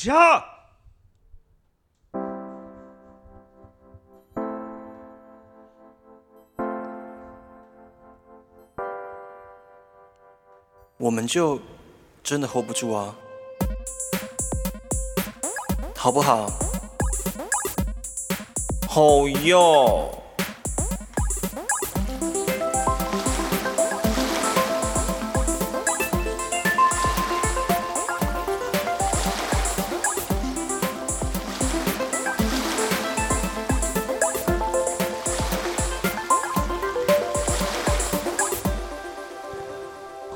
下。我们就真的 hold 不住啊，好不好？好哟。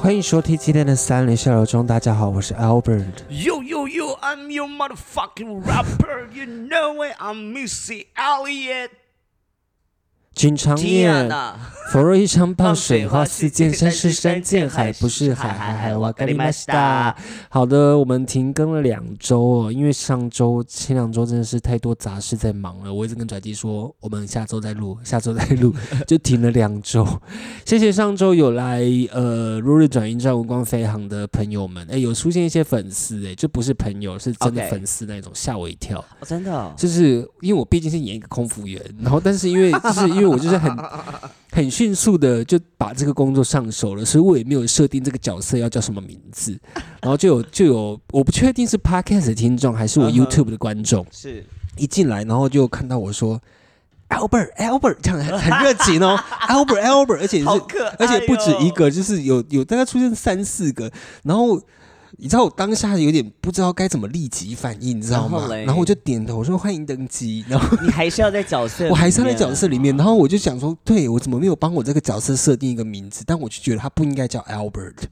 欢迎收听今天的三联笑流中，大家好，我是 Albert。Yo yo yo, I'm your motherfucking rapper. You know it, I'm Missy Elliott. 经常天念哪！佛若一场棒，水花四溅，山是山，见海不是海，海海哇咖喱玛西达。好的，我们停更了两周哦，因为上周前两周真的是太多杂事在忙了，我一直跟拽机说我们下周再录，下周再录，就停了两周。谢谢上周有来呃落日转运站无光飞航的朋友们，哎，有出现一些粉丝，哎，就不是朋友，是真的粉丝那种，吓我一跳。哦真的哦，就是因为我毕竟是演一个空服员，然后但是因为就是因为我就是很很迅速的就把这个工作上手了，所以我也没有设定这个角色要叫什么名字，然后就有就有我不确定是 podcast 的听众还是我 YouTube 的观众。是。一进来，然后就看到我说 Albert Albert 这样很很热情哦，Albert Albert，而且是好可爱、哦，而且不止一。个，就是有有大概出现三四个，然后你知道我当下有点不知道该怎么立即反应，你知道吗？然后然后我就点头说欢迎登机，然后 你还是要在角色里面，我还是要在角色里面，然后我就想说，对我怎么没有帮我这个角色设定一个名字？但我就觉得他不应该叫 Albert。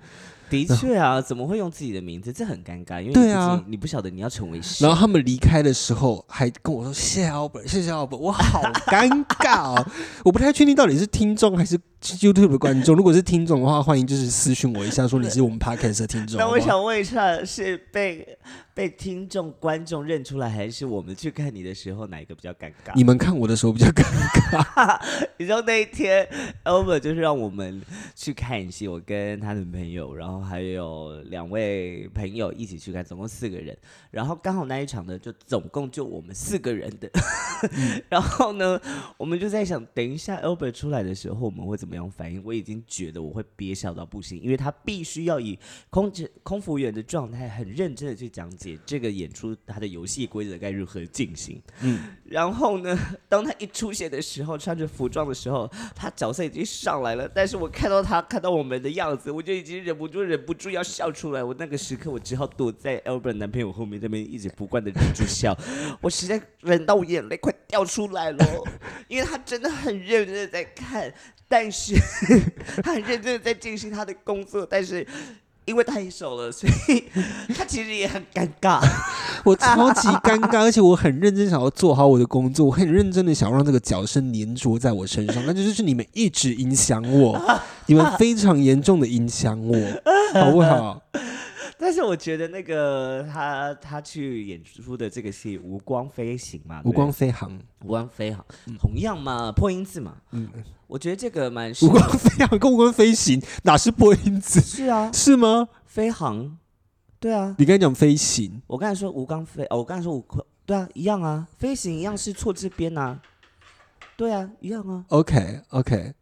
的确啊，怎么会用自己的名字？这很尴尬，因为对啊你不晓得你要成为谁。然后他们离开的时候还跟我说谢谢 Albert，谢谢 Albert，我好尴尬哦，我不太确定到底是听众还是 YouTube 的观众。如果是听众的话，欢迎就是私讯我一下，说你是我们 Podcast 的听众。那我想问一下，是被被听众观众认出来，还是我们去看你的时候哪一个比较尴尬？你们看我的时候比较尴尬，你知道那一天，Albert 就是让我们去看戏，我跟他的朋友，然后还有两位朋友一起去看，总共四个人。然后刚好那一场呢，就总共就我们四个人的。然后呢，我们就在想，等一下 Albert 出来的时候，我们会怎么样反应？我已经觉得我会憋笑到不行，因为他必须要以空姐空服员的状态，很认真的去讲解这个演出他的游戏规则该如何进行。嗯然后呢，当他一出现的时候，穿着服装的时候，他角色已经上来了。但是我看到他看到我们的样子，我就已经忍不住忍不住要笑出来。我那个时刻，我只好躲在 Albert 男朋友后面，那边一直不惯的忍住笑。我实在忍到我眼泪快掉出来了，因为他真的很认真的在看，但是 他很认真的在进行他的工作，但是。因为太熟了，所以 他其实也很尴尬。我超级尴尬，而且我很认真想要做好我的工作，我很认真的想要让这个角色粘着在我身上，那就是你们一直影响我，你们非常严重的影响我，好不好？但是我觉得那个他他去演出的这个戏《无光飞行》嘛，无光飞行，无光飞行，同样嘛，破音字嘛，嗯，我觉得这个蛮适无光飞航跟无光飞行哪是破音字？是啊，是吗？飞航，对啊，你刚才讲飞行，我刚才说无光飞，哦，我刚才说无光，对啊，一样啊，飞行一样是错字边啊，对啊，一样啊，OK OK，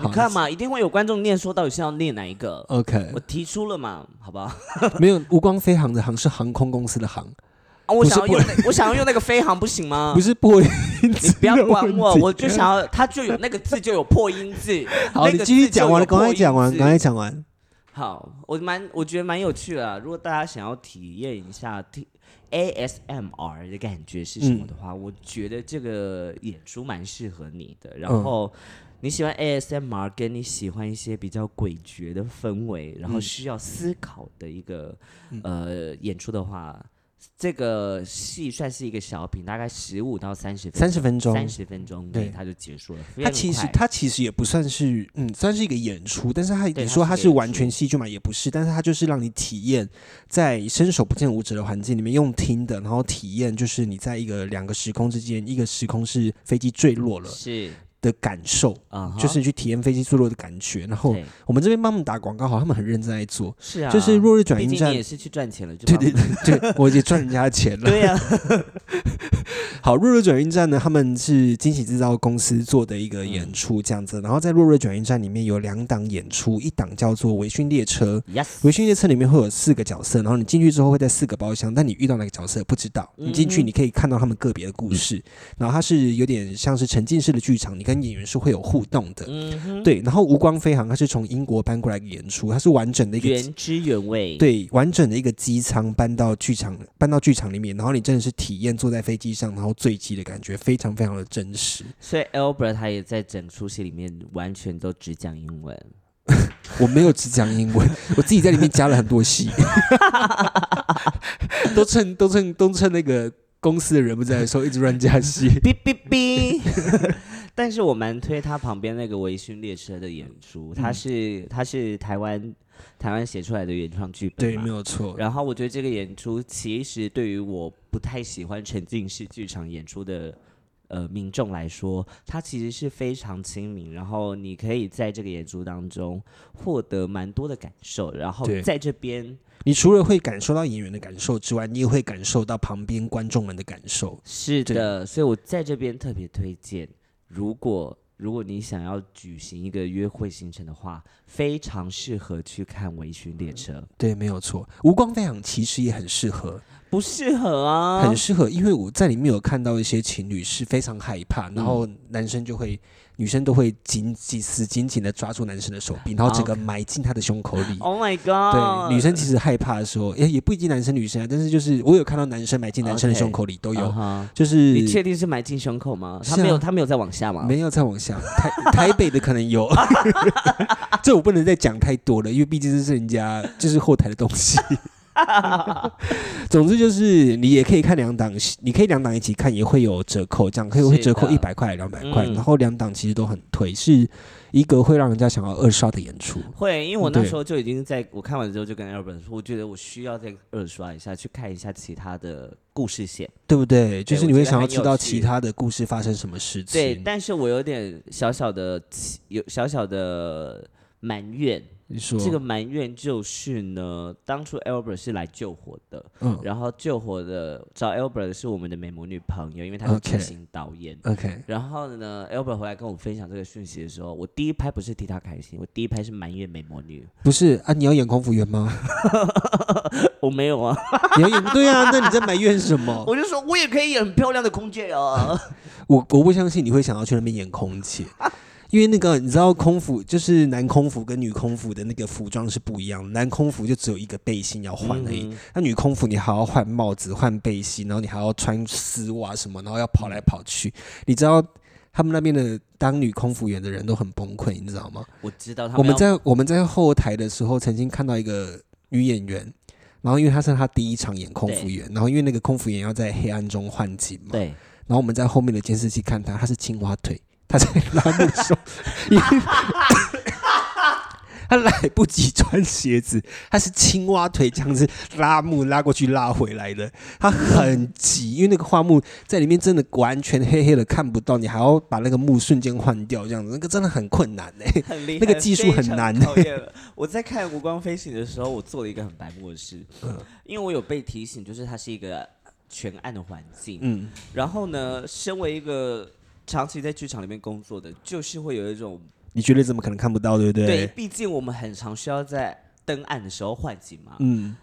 你看嘛，一定会有观众念说到底是要念哪一个，OK，我提出了嘛，好不好？没有无光飞航的航是航空公司的航，啊，我想要用那，我想要用那个飞航不行吗？不是破音你字。不要管我，我就想要，它就有那个字就有破音字。好，那个你继续讲完了，赶快有破音讲完，字赶快讲完。好，我蛮我觉得蛮有趣的啊。如果大家想要体验一下 T ASMR 的感觉是什么的话，我觉得这个演出蛮适合你的。然后你喜欢 ASMR，跟你喜欢一些比较诡谲的氛围，然后需要思考的一个、呃演出的话。这个戏算是一个小品，大概十五到三十分三十分钟，三十分钟对。它就结束了。它其实它其实也不算是，嗯，算是一个演出，但是它对你说它是完全戏剧嘛，也不是，但是它就是让你体验在伸手不见五指的环境里面用听的，然后体验就是你在一个两个时空之间，一个时空是飞机坠落了，是的感受，啊哈，就是去体验飞机坠落的感觉。然后我们这边帮他们打广告，好，他们很认真在做。是啊，就是落日转运站也，是去赚钱了，就 对对对对，我也赚人家的钱了。对呀，好，落日转运站呢，他们是惊喜制造公司做的一个嗯演出，这样子。然后在落日转运站里面有两档演出，一档叫做微醺列车。yes，微醺列车里面会有四个角色，然后你进去之后会在四个包厢，但你遇到哪个角色不知道。你进去嗯你可以看到他们个别的故事，然后它是有点像是沉浸式的剧场，你跟演员是会有互动的。嗯，对，然后无光飞航它是从英国搬过来演出，它是完整的一个原汁原味，，对完整的一个机舱搬到剧场，搬到剧场里面，然后你真的是体验坐在飞机上，然后坠机的感觉，非常非常的真实。所以 Albert 他也在整出戏里面完全都只讲英文，我没有只讲英文，我自己在里面加了很多戏，都趁都趁都趁那个公司的人不在的时候，一直乱加戏。哔哔哔。但是我蛮推他旁边那个微醺列车的演出，他是他是台湾台湾写出来的原创剧本对，没有错。然后我觉得这个演出其实对于我不太喜欢沉浸式剧场演出的呃民众来说，它其实是非常亲民，然后你可以在这个演出当中获得蛮多的感受，然后在这边你除了会感受到演员的感受之外，你也会感受到旁边观众们的感受。是的，所以我在这边特别推荐，如果如果你想要举行一个约会行程的话，非常适合去看《微醺列车》，对，没有错。无光飞航其实也很适合，不适合啊，很适合，因为我在里面有看到一些情侣是非常害怕，然后男生就会，女生都会紧紧死紧紧的抓住男生的手臂，然后整个埋进他的胸口里。Oh my god！对，女生其实害怕的时候，也也不一定男生女生啊，但是就是我有看到男生埋进男生的胸口里都有就是你确定是埋进胸口吗？他没有，他没有再往下吗？没有再往下，台 台北的可能有，这我不能再讲太多了，因为毕竟这是人家就是后台的东西。总之就是你也可以看两档，你可以两档一起看，也会有折扣，这样可以会折扣一百块、两百块，嗯然后两档其实都很推，是一个会让人家想要二刷的演出。会，因为我那时候就已经在我看完之后就跟 Albert 说，我觉得我需要再二刷一下，去看一下其他的故事线。对不对？就是你会想要知道其他的故事发生什么事情。对，但是我有点小小的有小小的埋怨，你说这个埋怨就是呢，当初 Albert 是来救火的，嗯然后救火的找 Albert 的是我们的美魔女朋友，因为她是执行导演。OK，然后呢，Albert 回来跟我分享这个讯息的时候，我第一拍不是替他开心，我第一拍是埋怨美魔女。不是啊，你要演空服员吗？我没有啊，你要演对啊，那你在埋怨什么？我就说我也可以演很漂亮的空姐啊。我我不相信你会想要去那边演空姐，因为那个你知道空服就是男空服跟女空服的那个服装是不一样的，男空服就只有一个背心要换而已，嗯那女空服你还要换帽子、换背心，然后你还要穿丝袜什么，然后要跑来跑去，你知道。他们那边的当女空服员的人都很崩溃，你知道吗？我知道他我们在我们在后台的时候，曾经看到一个女演员，然后因为她是她第一场演空服员，然后因为那个空服员要在黑暗中换景嘛，对，然后我们在后面的监视器看她，她是青蛙腿，他在拉木的时候，因为 他来不及穿鞋子，他是青蛙腿这样子拉木拉过去拉回来的，他很急，因为那个画木在里面真的完全黑黑的看不到，你还要把那个木瞬间换掉，这样子，那个真的很困难呢、很厉害，那个技术很难非常讨厌了。我在看《无光飞行》的时候，我做了一个很白目的事，嗯。因为我有被提醒，就是它是一个全暗的环境。嗯，然后呢，身为一个长期在剧场里面工作的，就是会有一种你觉得怎么可能看不到，对不对？对，毕竟我们很常需要在登岸的时候换景嘛。嗯，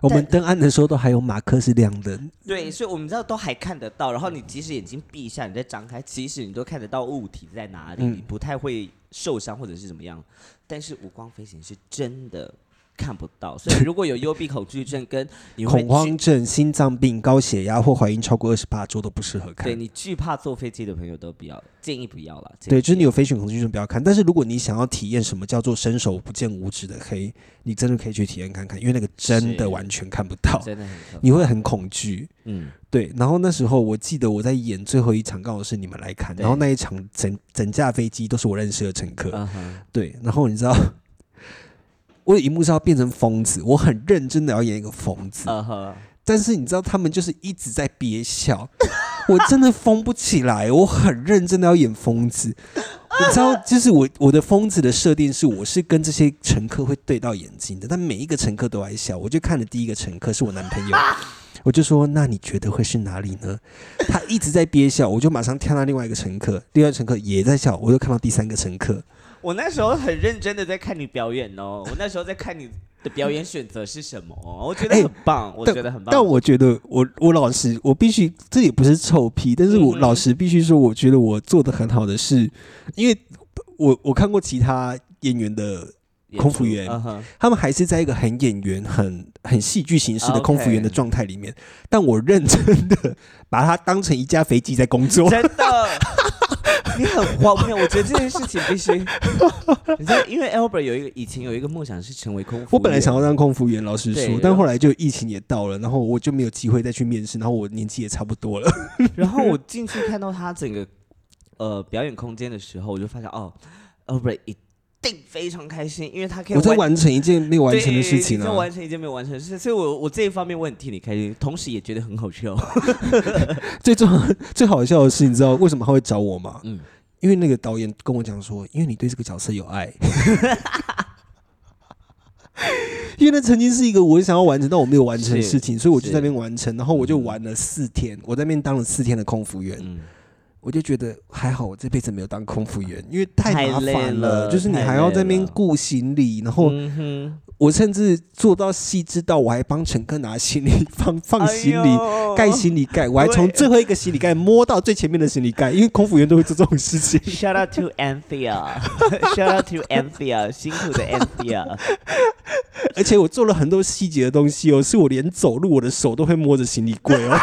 我们登岸的时候都还有马克是亮的，对，所以我们知道都还看得到。然后你即使眼睛闭一下，你再张开，其实你都看得到物体在哪里，嗯不太会受伤或者是怎么样。但是无光飞行是真的看不到，所以如果有幽闭恐惧症跟恐慌症、心脏病、高血压或怀孕超过二十八周都不适合看。对你惧怕坐飞机的朋友都不要，建议不要了。对，就是你有飞行恐惧症不要看，但是如果你想要体验什么叫做伸手不见五指的黑，你真的可以去体验看看，因为那个真的完全看不到，真的很。你会很恐惧。嗯，对，然后那时候我记得我在演最后一场，刚好是你们来看，然后那一场整整架飞机都是我认识的乘客，对，然后你知道，我的荧幕上要变成疯子，我很认真的要演一个疯子，但是你知道他们就是一直在憋笑，我真的疯不起来，我很认真的要演疯子。你知道，就是我我的疯子的设定是，我是跟这些乘客会对到眼睛的，但每一个乘客都爱笑。我就看了第一个乘客是我男朋友，我就说：“那你觉得会是哪里呢？”他一直在憋笑，我就马上跳到另外一个乘客，另外乘客也在笑，我又看到第三个乘客。我那时候很认真的在看你表演哦，我那时候在看你的表演选择是什么哦，我觉得哎很棒，我觉得很棒。但我觉得我我老实，我必须这也不是臭屁，但是我嗯老实必须说，我觉得我做的很好的是，因为我我看过其他演员的，空服员他们还是在一个很演员、很很戏剧形式的空服员的状态里面，但我认真的 把它当成一架飞机在工作。真的，你很荒谬。我觉得这件事情必须，你知道，因为 Albert 有一个以前有一个梦想是成为空服员，我本来想要当空服员，老实说，但后来就疫情也到了，然后我就没有机会再去面试，然后我年纪也差不多了。然后我 进去看到他整个呃表演空间的时候，我就发现哦，Albert 一定非常开心，因为他可以我在完成一件没有完成的事情啊在。完成一件没有完成的事，所以我我这一方面我很替你开心，同时也觉得很好笑。最重要、最好笑的是，你知道为什么他会找我吗？嗯，因为那个导演跟我讲说，因为你对这个角色有爱。因为那曾经是一个我想要完成但我没有完成的事情，所以我就在那边完成，然后我就玩了四天，我在那边当了四天的空服员，嗯，我就觉得还好，我这辈子没有当空服员，因为太麻烦了，了就是你太还要在那边顾行李，然后我甚至做到细致到我还帮乘客拿行李放放行李。盖行李盖，我还从最后一个行李盖摸到最前面的行李盖，因为空服员都会做这种事情。Shout out to Anthea，Shout out to Anthea，辛苦的 Anthea。而且我做了很多细节的东西哦，是我连走路我的手都会摸着行李柜哦。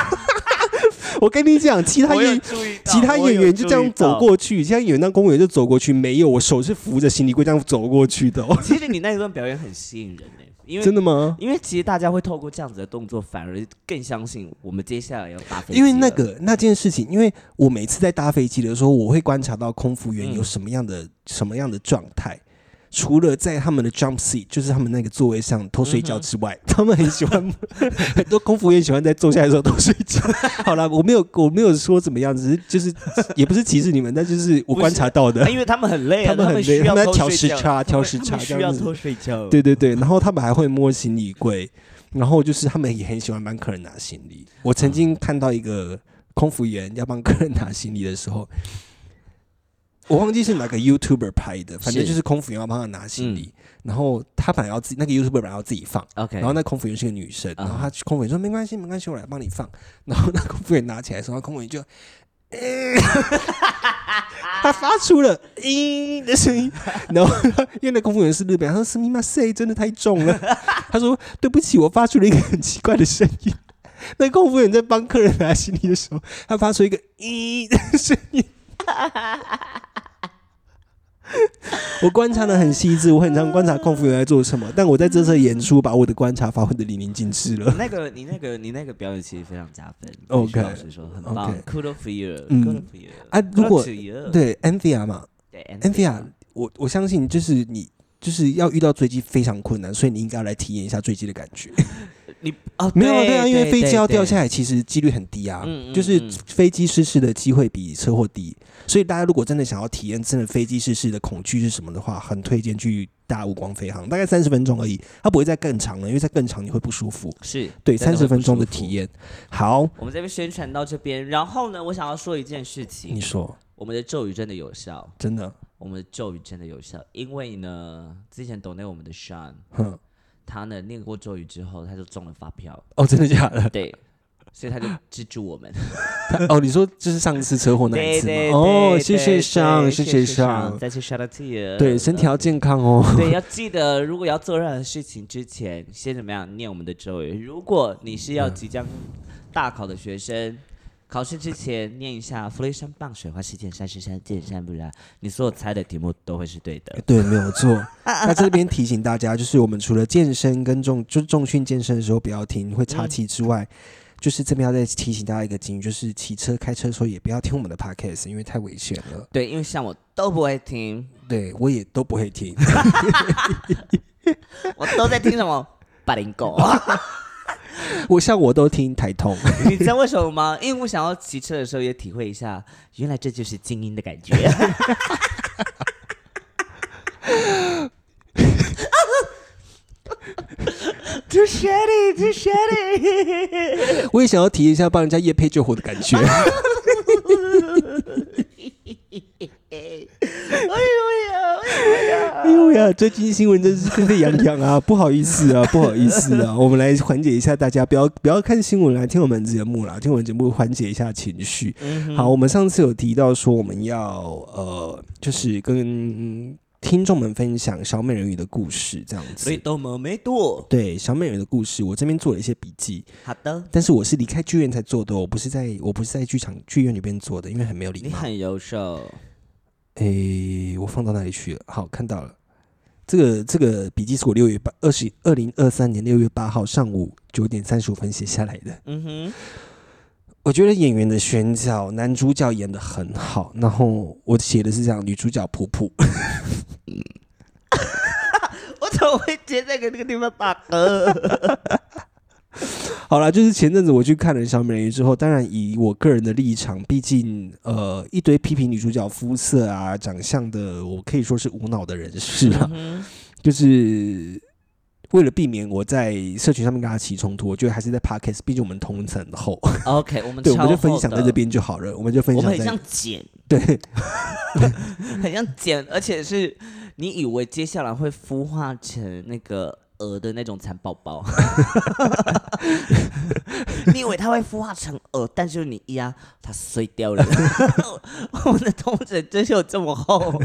我跟你讲，其他演其他演员就这样走。过去，其他演员当公务员就走过去，没有，我手是扶着行李柜这样走过去的、哦。其实你那一段表演很吸引人呢，因为真的吗？因为其实大家会透过这样子的动作，反而更相信我们接下来要搭飞机。因为那个那件事情，因为我每次在搭飞机的时候，我会观察到空服员嗯有什么样的、什么样的状态。除了在他们的 jump seat，就是他们那个座位上偷睡觉之外，他们很喜欢 很多空服员喜欢在坐下来的时候偷睡觉。好了，我没有我没有说怎么样，只是就是也不是歧视你们，但就是我观察到的啊。因为他们很累啊，他们很累他们在调时差调时差这样子需要偷睡觉。对对对，然后他们还会摸行李柜，然后就是他们也很喜欢帮客人拿行李。我曾经看到一个空服员要帮客人拿行李的时候，我忘记是哪个 YouTuber 拍的，反正就是空服员要帮他拿行李，然后他本来要自己那个 YouTuber 本来要自己放。OK，然后那空服员是个女生，然后啊她空服员说没关系没关系，我来帮你放。然后那空服员拿起来的时候，那空服员就，呃 他发出了“咦”的声音，然后因为那空服员是日本，他说“斯密马塞”真的太重了，他说对不起，我发出了一个很奇怪的声音。那空服员在帮客人拿行李的时候，他发出一个“咦”的声音。我观察的很细致，我很常观察空服员在做什么，但我在这次演出把我的观察发挥的淋漓尽致了。那个你那个你那个表演其实非常加分。OK 老师说很棒 OK，Kudos for you，嗯 Kudos for you。啊如果对 a n t h i a 嘛对 a n t h i a 我我相信就是你就是要遇到坠机非常困难，所以你应该要来体验一下坠机的感觉。你啊没有啊对啊，因为飞机要掉下来，其实几率很低啊，就是嗯飞机失事的机会比车祸低。所以大家如果真的想要体验真的飞机失事的恐惧是什么的话，很推荐去大雾光飞航，大概三十分钟而已，它不会再更长了，因为再更长你会不舒服。是对，三十分钟的体。验。好，我们这边宣传到这边，然后呢，我想要说一件事情你，说我们的咒语真的有效，真的，我们的咒语真的有效，因为呢，之前懂那我们的 Sean，哼，他呢念过咒语之后，他就中了发票，哦，真的假的？对，所以他就资助我们。他 哦，你说就是上次车祸那一次吗？对对哦，谢谢上，谢谢上，上，再次 shout out to you。对，身体要健康哦。对，要记得，如果要做任何事情之前，先怎么样念我们的咒语。如果你是要即将大考的学生，考试之前念一下“弗雷山傍水花，溪涧山是山见山不然”，你所有猜的题目都会是对的。对，没有错。那这边提醒大家，就是我们除了健身跟重，就是重训健身的时候不要听，会岔气之外，就是这边要再提醒大家一个警语，就是骑车、开车的时候也不要听我们的 podcast，因为太危险了。对，因为像我都不会听，对我也都不会听。我都在听什么？八零狗。我像我都听台通，你知道为什么吗？因为我想要骑车的时候也体会一下，原来这就是精英的感觉。Too shady, too shady。我也想要体验一下帮人家夜配救火的感觉。哎呦呀，哎呦呀，最近新闻真是沸沸扬扬啊！不好意思啊，不好意思啊，我们来缓解一下大家，不要不要看新闻来听我们节目啦，听我们节目缓解一下情绪。好，我们上次有提到说我们要呃，就是跟听众们分享小美人鱼的故事，这样子。所以都没没多。对小美人鱼的故事，我这边做了一些笔记，好的，但是我是离开剧院才做的哦，我不是在我不是在剧场剧院里边做的，因为很没有礼貌。你很优秀。诶，我放到哪里去了？好，看到了。这个这个笔记是我六月八二十二零二三年六月八号上午九点三十五分写下来的。嗯哼，我觉得演员的选角，男主角演的很好，然后我写的是这样，女主角普普。我怎么会接在那个地方打嗝？好了，就是前阵子我去看了小美人鱼之后，当然以我个人的立场，毕竟呃一堆批评女主角肤色啊、长相的，我可以说是无脑的人士了。嗯就是为了避免我在社群上面跟他起冲突，我觉得还是在 podcast，毕竟我们同层厚，哼 OK，我们对，我们就分享在这，边就好了，我们就分享很像剪，对，很像剪，而且是你以为接下来会孵化成那个鹅的那种蚕宝宝，你以为它会孵化成鹅，但是你一压它碎掉了。我的同枕真是有这么厚，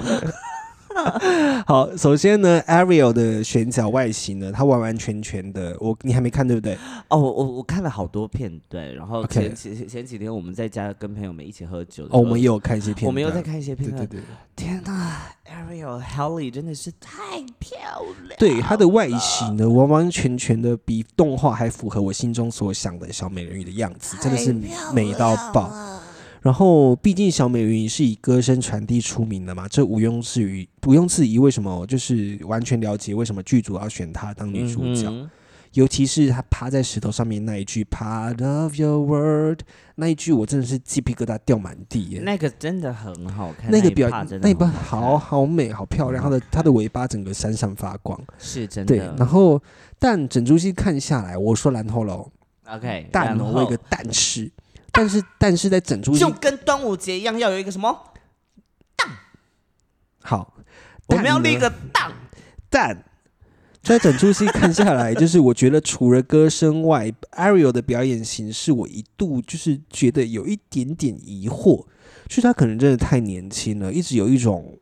好，首先呢，Ariel 的选角外形呢，它完完全全的，我你还没看对不对？哦，我我我看了好多片段，然后前几前几天我们在家跟朋友们一起喝酒哦，我们也有看一些片段，我们又在看一些片段，对对对。天呐 a r i e l Helly 真的是太漂亮，对它的外形呢，完完全全的比动画还符合我心中所想的小美人鱼的样子，真的是美到爆。然后，毕竟小美云是以歌声传递出名的嘛，这毋庸置疑，毋庸置疑。为什么？就是完全了解为什么剧组要选她当女主角，嗯尤其是她趴在石头上面那一句 “Part of your world” 那一句，我真的是鸡皮疙瘩掉满地耶。那个真的很好看，那个表那一好好美，好漂亮，它的它的尾巴整个闪闪发光。是真对，的。然后但整出戏看下来，我说蓝头龙，OK，但然后哦我有个但是，但是 但是在整出戏就跟端午节一样，要有一个什么，好，我们要立个档。但。在整出戏看下来，就是我觉得除了歌声外，Ariel 的表演形式，我一度就是觉得有一点点疑惑，就是他可能真的太年轻了，一直有一种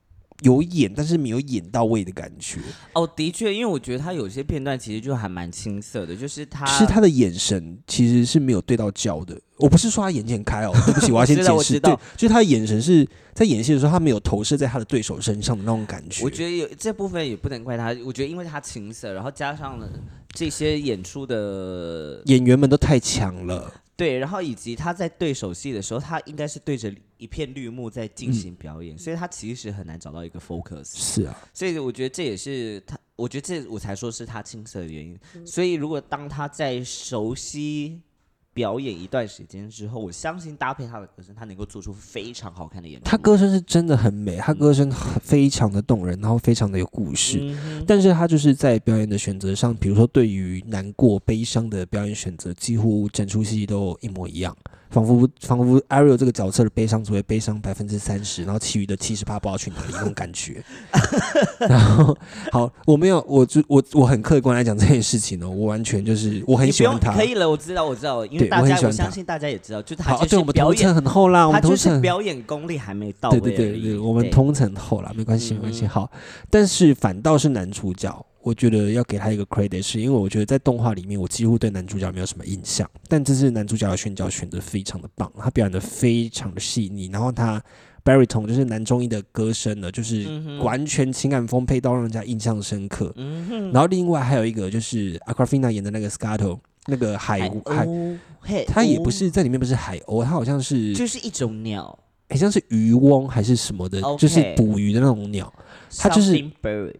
有演但是没有演到位的感觉，哦，的确，因为我觉得他有些片段其实就还蛮青涩的，就是他是他的眼神其实是没有对到焦的。我不是说他眼睛很开哦，对不起，我要先解释，对，就是他的眼神是在演戏的时候，他没有投射在他的对手身上的那种感觉。我觉得有这部分也不能怪他，我觉得因为他青涩，然后加上了这些演出的演员们都太强了，对，然后以及他在对手戏的时候，他应该是对着一片绿幕在进行表演，所以他其实很难找到一个 focus。是啊，所以我觉得这也是他，我觉得这我才说是他青涩的原因。所以如果当他在熟悉表演一段时间之后，我相信搭配他的歌声，他能够做出非常好看的演出。他歌声是真的很美，他歌声非常的动人，然后非常的有故事。嗯但是他就是在表演的选择上，比如说对于难过、悲伤的表演选择，几乎整出戏都一模一样，仿佛仿佛 Ariel 这个角色的悲伤只会悲伤百分之三十，然后其余的七十八不知道去哪里那种感觉。然后好，我没有，我就我我很客观来讲这件事情哦，我完全就是我很喜欢他。可以了，我知道，我知道，因为大家我很喜相信大家也知道，就他好，就对我们同是表演，层很厚啦，我们同层是表演功力还没到位对对对对，我们对同层厚啦，没关系没关系。嗯好，但是反倒是男主角，我觉得要给他一个 credit，是因为我觉得在动画里面，我几乎对男主角没有什么印象，但这次男主角的选角选的非常的棒，他表演的非常的细腻，然后他 baritone 就是男中音的歌声呢，就是完全情感丰沛到让人家印象深刻。然后另外还有一个就是 Aquafina 演的那个 Scato，那个海海海，鸥嘿，他也不是在里面不是海鸥，它好像是就是一种鸟，好像是渔翁还是什么的就是捕鱼的那种鸟，它就是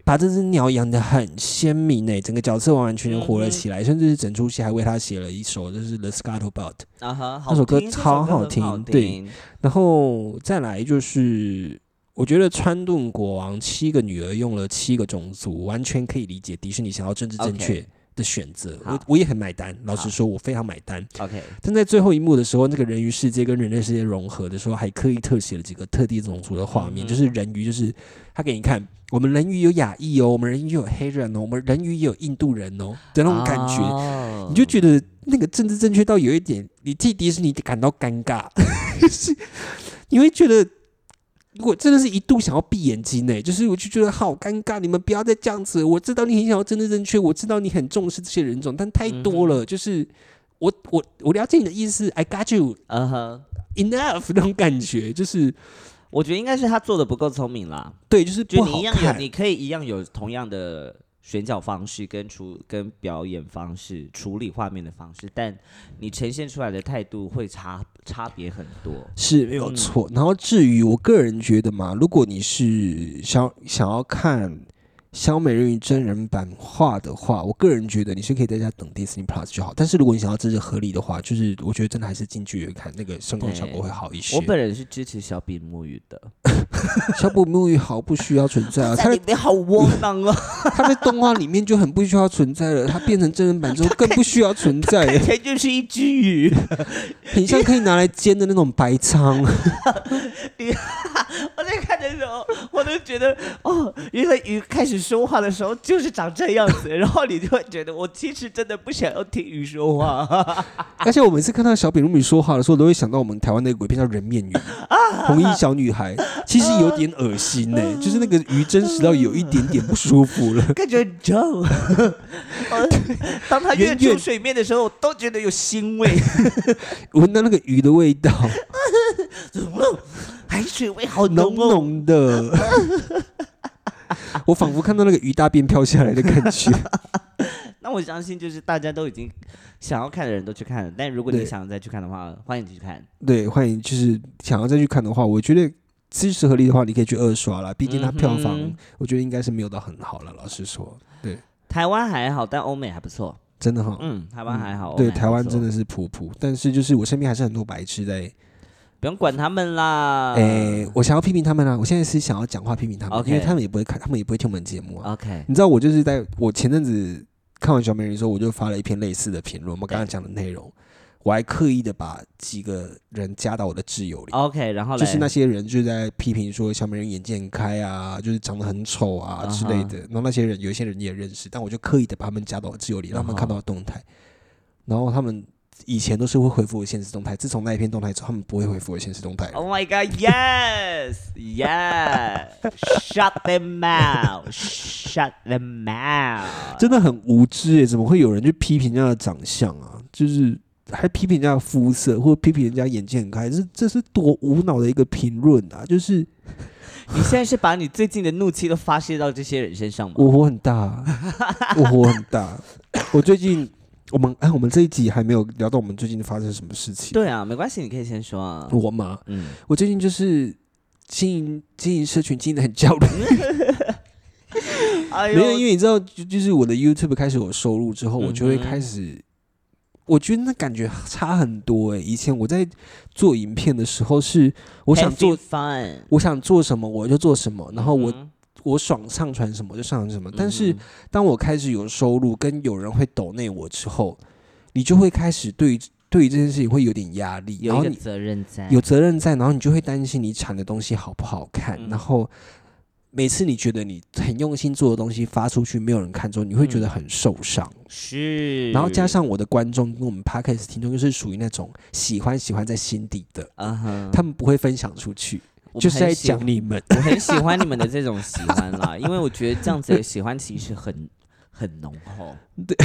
把这只鸟养的很鲜明诶，整个角色完完全全活了起来，甚至是整出戏还为他写了一首就是 The Scuttlebutt。啊哈，那首歌超好听对。然后再来就是，我觉得川顿国王七个女儿用了七个种族，完全可以理解迪士尼想要政治正确的选择。我我也很买单，老实说，我非常买单。OK，但在最后一幕的时候，那个人鱼世界跟人类世界融合的时候，还刻意特写了几个特地种族的画面，嗯就是人鱼，就是他给你看，我们人鱼有亚裔哦，我们人鱼有黑人哦，我们人鱼也有印度人哦的那种感觉。哦你就觉得那个政治正确到有一点，你替迪士尼感到尴尬，就是你会觉得。如果真的是一度想要闭眼睛呢，就是我就觉得好尴尬，你们不要再这样子。我知道你很想要真的正确，我知道你很重视这些人种，但太多了。就是我我我了解你的意思，I got you 嗯哼，enough 那种感觉，就是我觉得应该是他做的不够聪明啦。对，就是就你一样有，你可以一样有同样的选角方式跟处跟表演方式、处理画面的方式，但你呈现出来的态度会差差别很多。是没有嗯错。然后至于我个人觉得嘛，如果你是想想要看小美人鱼真人版画的话，我个人觉得你是可以在家等 Disney Plus 就好。但是如果你想要支持合理的话，就是我觉得真的还是近距离看，那个声光效果会好一些我。本人是支持小比目鱼的，小比目鱼好不需要存在啊，在它里面好窝囊啊，它在动画里面就很不需要存在了，它变成真人版之后更不需要存在了，看起来就是一只鱼。很像可以拿来煎的那种白鲳。我在看的时候，我都觉得哦，原来鱼开始说话的时候就是长这样子，然后你就会觉得我其实真的不想要听鱼说话。而且我每次看到小比鲁米说话的时候，都会想到我们台湾那个鬼片叫《人面鱼》，红衣小女孩，其实有点恶心呢、就是那个鱼真实到有一点点不舒服了。感觉很重。我当它跃出水面的时候，我都觉得有腥味，闻到那个鱼的味道，海水味好浓浓的，我仿佛看到那个鱼大便飘下来的感觉。那我相信，就是大家都已经想要看的人都去看了，但如果你想要再去看的话，欢迎你去看。对，欢迎，就是想要再去看的话，我觉得支持合理的话，你可以去二刷啦。毕竟它票房，嗯我觉得应该是没有到很好了。老实说，对，台湾还好，但欧美还不错。真的哈。嗯，台湾还好。对，台湾真的是普普，但是就是我身边还是很多白痴在不用管他们啦。诶、我想要批评他们啊！我现在是想要讲话批评他们 OK 因为他们也不会看，他们也不会听我们节目啊。OK，你知道，我就是在我前阵子看完小美人的时候，我就发了一篇类似的评论，我们刚刚讲的内容，我还刻意的把几个人加到我的挚友里。OK，然后就是那些人就在批评说小美人眼界很开啊，就是长得很丑啊之类的。然后那些人有一些人你也认识，但我就刻意的把他们加到我挚友里，让他们看到动态。然后他们以前都是会回复我现实动态，自从那一篇动态之后，他们不会回复我现实动态了。Oh my God! Yes, yes. Shut them out. Shut them out. 真的很无知诶，怎么会有人去批评人家的长相啊？就是还批评人家的肤色，或者批评人家眼睛很开，这这是多无脑的一个评论啊！就是你现在是把你最近的怒气都发泄到这些人身上吗？我火很大，我火很大。我最近我们哎，我们这一集还没有聊到我们最近发生什么事情。对啊，没关系，你可以先说啊。我嘛，嗯，我最近就是经营经营社群经营的很焦虑。哎没有，因为你知道，就就是我的 YouTube 开始有收入之后，我就会开始，我觉得那感觉差很多诶、以前我在做影片的时候是，我想做我想做什么我就做什么，然后我、嗯我爽上传什么就上传什么。但嗯。是当我开始有收入，跟有人会抖内我之后，你就会开始对对于这件事情会有点压力，然后你有责任在，有责任在，然后你就会担心你产的东西好不好看，嗯。然后每次你觉得你很用心做的东西发出去没有人看之后，你会觉得嗯。很受伤。是，然后加上我的观众跟我们 podcast 听众，就是属于那种喜欢喜欢在心底的，嗯哼，他们不会分享出去，我就是在讲你们。我很喜欢你们的这种喜欢啦，因为我觉得这样子的喜欢其实很很浓厚。对，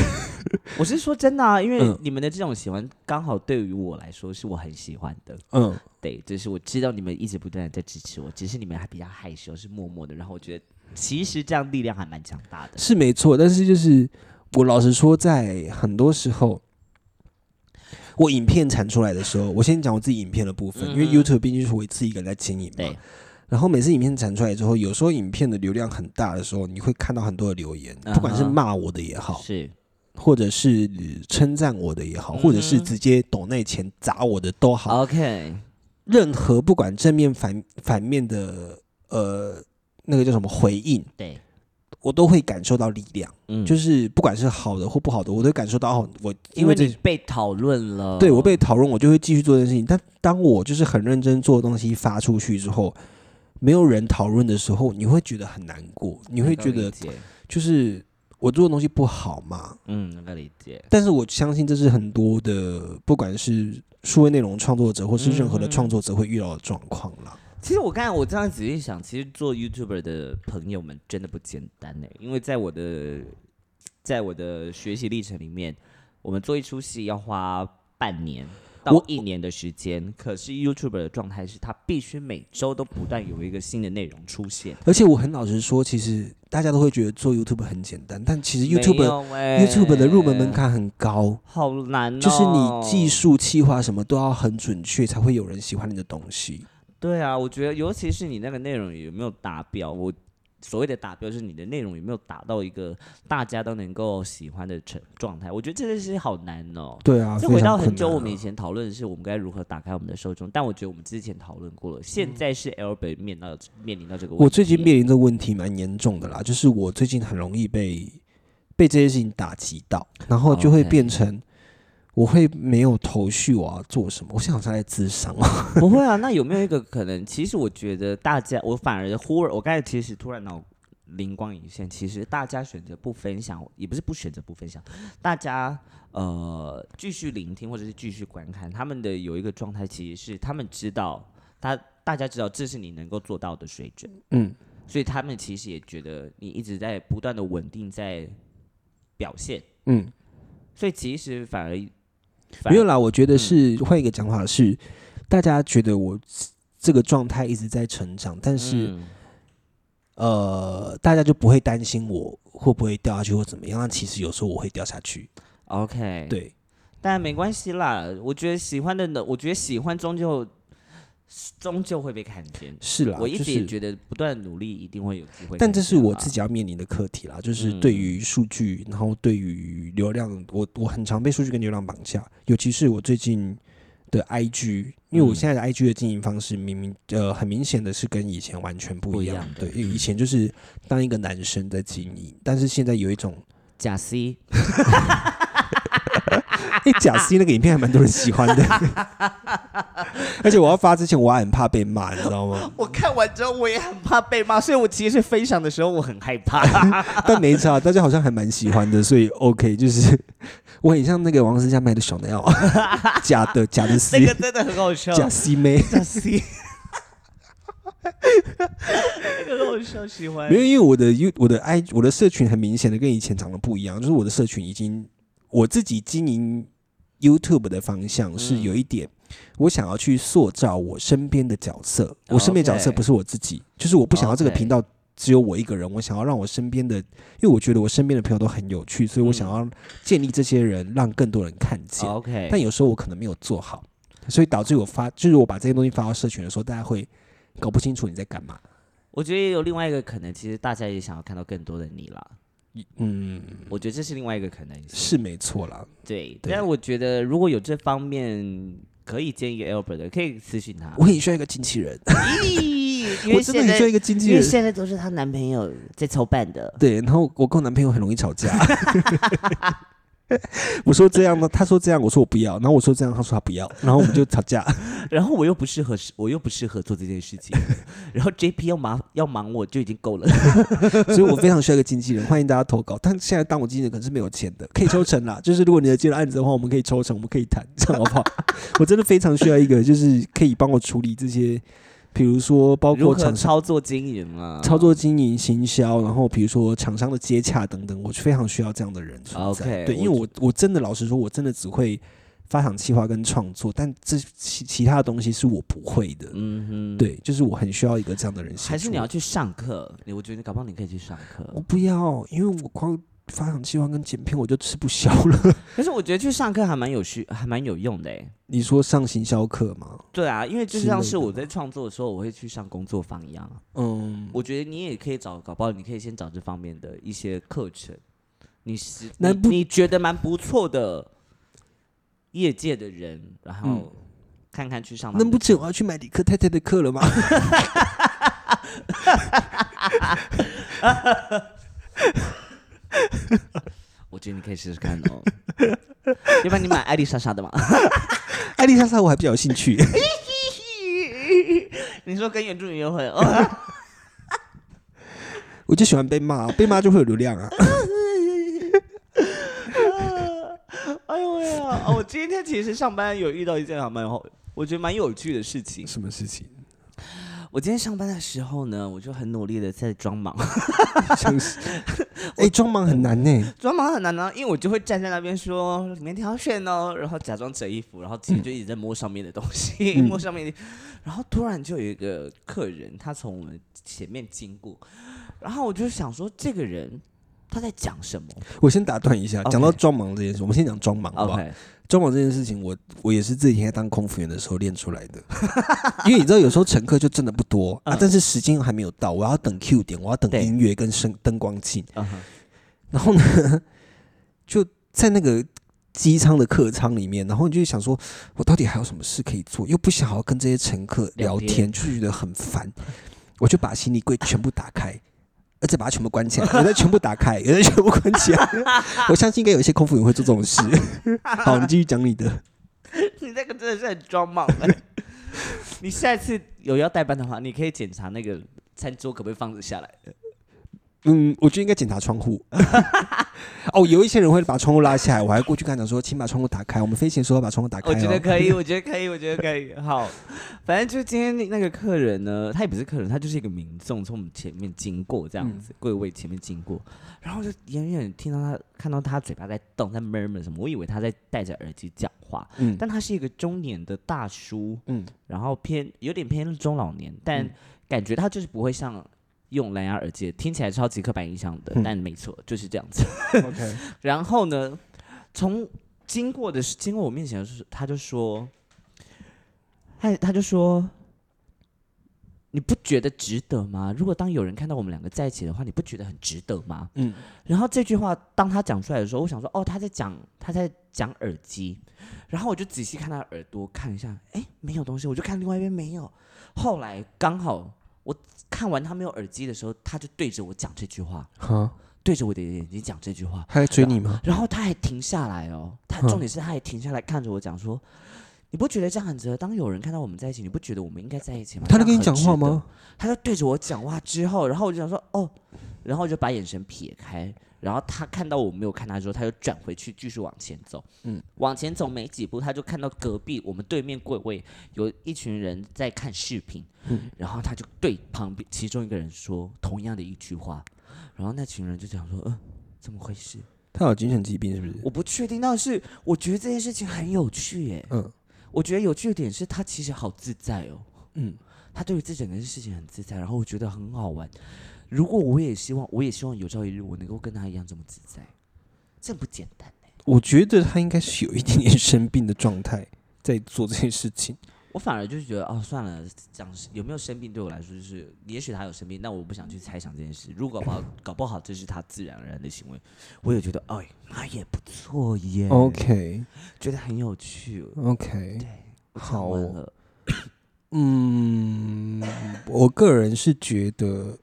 我是说真的啊，因为嗯你们的这种喜欢，刚好对于我来说是我很喜欢的。嗯，对，就是我知道你们一直不断的在支持我，只是你们还比较害羞，是默默的。然后我觉得其实这样力量还蛮强大的。是没错，但是就是我老实说，在很多时候，我影片产出来的时候，我先讲我自己影片的部分，因为嗯。YouTube 毕竟是我自己一个人在经营嘛。对。然后每次影片产出来之后，有时候影片的流量很大的时候，你会看到很多的留言，不管是骂我的也好，是。或者是称赞我的也好，或者是直接抖那钱砸我的都好，OK，任何不管正面反反面的呃那个叫什么回应，对，我都会感受到力量。嗯就是不管是好的或不好的，我都感受到哦，我因为你被讨论了，对我被讨论，我就会继续做这件事情。但当我就是很认真做的东西发出去之后，没有人讨论的时候，你会觉得很难过，你会觉得就是我做的东西不好嘛。嗯，能够理解，但是我相信这是很多的，不管是数位内容创作者或是任何的嗯创作者会遇到的状况啦。其实我刚才我这样仔细想，其实做 YouTuber 的朋友们真的不简单呢，因为在我的在我的学习历程里面，我们做一出戏要花半年到一年的时间，可是 YouTuber 的状态是他必须每周都不断有一个新的内容出现。而且我很老实说，其实大家都会觉得做 YouTube 很简单，但其实 YouTuber 欸 YouTube 的入门门槛很高。好难、哦，就是你技术、企划什么都要很准确，才会有人喜欢你的东西。对啊，我觉得尤其是你那个内容有没有达标，我所谓的达标是你的内容有没有达到一个大家都能够喜欢的成状态，我觉得这件事情好难哦。对啊，就回到很久我们以前讨论的是我们该如何打开我们的受众，但我觉得我们之前讨论过了，现在是 L 北面到面临到这个问题。我最近面临的问题蛮严重的啦，就是我最近很容易被被这些事情打击到，然后就会变成我会没有头绪我要做什么。我想在智商哦，不会啊，那有没有一个可能？其实我觉得大家，我反而忽然，我刚才其实突然脑灵光一现，其实大家选择不分享，也不是不选择不分享，大家呃继续聆听或者是继续观看，他们的有一个状态，其实是他们知道，他大家知道这是你能够做到的水准，嗯，所以他们其实也觉得你一直在不断的稳定在表现，嗯，所以其实反而没有啦。我觉得是换一个讲法是，大家觉得我这个状态一直在成长，但是、嗯呃，大家就不会担心我会不会掉下去或怎么样。那其实有时候我会掉下去，OK 对。但没关系啦，我觉得喜欢的呢，我觉得喜欢终究终究会被看见。是啦，我一就是直也觉得不断努力一定会有机会。但这是我自己要面临的课题啦，就是嗯。对于数据，然后对于流量，我我很常被数据跟流量绑架，尤其是我最近的 IG，因为我嗯。现在的 IG 的经营方式明明呃很明显的是跟以前完全不一样，一样对，因为以前就是当一个男生在经营，但是现在有一种，假 C，哎、假 C 那个影片还蛮多人喜欢的，而且我要发之前我还很怕被骂，你知道吗？我看完之后我也很怕被骂，所以我其实分享的时候我很害怕。但没差，大家好像还蛮喜欢的，所以 OK，就是我很像那个王思佳卖的小奶奥，假的假的 C，那个真的很好笑，假 C 妹。假 C，那个很好笑，喜欢没有，因为我的 U 我的 I 我的社群很明显的跟以前长得不一样，就是我的社群已经我自己经营 YouTube 的方向是嗯有一点，我想要去塑造我身边的角色，我身边角色不是我自己，就是我不想要这个频道只有我一个人，我想要让我身边的，因为我觉得我身边的朋友都很有趣，所以我想要建立这些人，让更多人看见。OK，但有时候我可能没有做好，所以导致我发，就是我把这些东西发到社群的时候，大家会搞不清楚你在干嘛。我觉得也有另外一个可能，其实大家也想要看到更多的你啦。嗯，我觉得这是另外一个可能性。是没错啦。对，对但我觉得如果有这方面可以建议 Albert 的，可以私信他。我很需要一个经纪人，我为现真的很需要一在个经纪人。因为现在都是她男朋友在操办的。对，然后我跟我男朋友很容易吵架。我说这样呢，他说这样，我说我不要，然后我说这样，他说他不要，然后我们就吵架。然后我又不适合，我又不适合做这件事情。然后 JP 要忙要忙我就已经够了。所以我非常需要一个经纪人，欢迎大家投稿。但现在当我经纪人可能是没有钱的，可以抽成啦。就是如果你要接了案子的话，我们可以抽成，我们可以谈，这样好不好？我真的非常需要一个，就是可以帮我处理这些，比如说包括厂操作经营啊？操作经营、行销，然后比如说厂商的接洽等等，我非常需要这样的人存在。OK，对，因为我我真的老实说，我真的只会发想计划跟创作，但这其其他的东西是我不会的。嗯哼，。对，就是我很需要一个这样的人。还是你要去上课？你我觉得搞不好你可以去上课。我不要，因为我光发想计划跟剪片，我就吃不消了。可是我觉得去上课还蛮有趣，还蛮有用的哎。你说上行销课吗？对啊，因为就像是我在创作的时候，我会去上工作坊一样啊。嗯，我觉得你也可以找，搞不好你可以先找这方面的一些课程。你是你你觉得蛮不错的业界的人，然后嗯看看去上他们的那不成我要去买理科太太的课了吗？我觉得你可以试试看哦。要不然你买艾丽莎莎的嘛？艾丽莎莎我还比较有兴趣。你说跟原住民约会哦？我就喜欢被骂，被骂就会有流量啊。哎呦喂呀！哦我今天其实上班有遇到一件还蛮好，我觉得蛮有趣的事情。什么事情？我今天上班的时候呢，我就很努力的在装忙，哎，装忙很难呢。装忙很难呢，因为我就会站在那边说里面挑选哦，然后假装折衣服，然后自己就一直在摸上面的东西，嗯 摸上面的，然后突然就有一个客人，他从我们前面经过，然后我就想说这个人他在讲什么？我先打断一下，讲到装忙这件事，我们先讲装忙好不好？装忙这件事情，我我也是这几天在当空服员的时候练出来的。因为你知道，有时候乘客就真的不多啊嗯，但是时间还没有到，我要等 Q 点，我要等音乐跟声灯光进，然后呢，就在那个机舱的客舱里面，然后你就想说，我到底还有什么事可以做，又不想要跟这些乘客聊聊天，就觉得很烦，我就把行李柜全部打开。而且把它全部关起来，有的全部打开，有的全部关起来。我相信应该有一些空服员会做这种事。好，你继续讲你的。你这个真的是很装忙哎。你下一次有要代班的话，你可以检查那个餐桌可不可以放得下来。嗯，我觉得应该检查窗户。哦，有一些人会把窗户拉下来，我还过去跟他讲说，请把窗户打开。我们飞行的时候要把窗户打开、哦。我觉得可以，我觉得可以，我觉得可以。好，反正就今天那那个客人呢，他也不是客人，他就是一个民众从我们前面经过这样子，柜位前面经过，然后就远远听到他看到他嘴巴在动，在 murmur 什么，我以为他在戴着耳机讲话，嗯但他是一个中年的大叔，嗯然后偏有点偏中老年，但嗯感觉他就是不会像用蓝牙耳机，听起来超级刻板印象的，嗯但没错，就是这样子。OK，然后呢，从经过的是经过我面前的时候，他就说，他他就说，你不觉得值得吗？如果当有人看到我们两个在一起的话，你不觉得很值得吗？嗯然后这句话当他讲出来的时候，我想说，哦，他在讲他在讲耳机，然后我就仔细看他的耳朵看一下，哎，没有东西，我就看另外一边没有。后来刚好我看完他没有耳机的时候，他就对着我讲这句话，好，对着我的眼睛讲这句话。他在追你吗？然后他还停下来哦，他嗯重点是他还停下来看着我讲说：“你不觉得这样很值得？当有人看到我们在一起，你不觉得我们应该在一起吗？”他在跟你这样很值得讲话吗？？他就对着我讲话之后，然后我就想说：“哦。”然后我就把眼神撇开，然后他看到我没有看他之后，他就转回去继续往前走。嗯嗯，往前走没几步，他就看到隔壁我们对面柜位有一群人在看视频，嗯然后他就对旁边其中一个人说同样的一句话，然后那群人就讲说：“嗯、怎么回事？”他有精神疾病是不是？我不确定，但是我觉得这件事情很有趣耶。嗯我觉得有趣的点是他其实好自在哦，嗯，他对于这整个事情很自在，然后我觉得很好玩。如果我也希望，我也希望有朝一日我能够跟他一样这么自在，这不简单哎。我觉得他应该是有一点点生病的状态在做这件事情。我反而就是觉得哦，算了，讲有没有生病对我来说，就是也许他有生病，但我不想去猜想这件事。如果搞不好，搞不好这是他自然而然的行为，我也觉得哎，那也不错耶。OK 觉得很有趣。OK，对，好。嗯，我个人是觉得，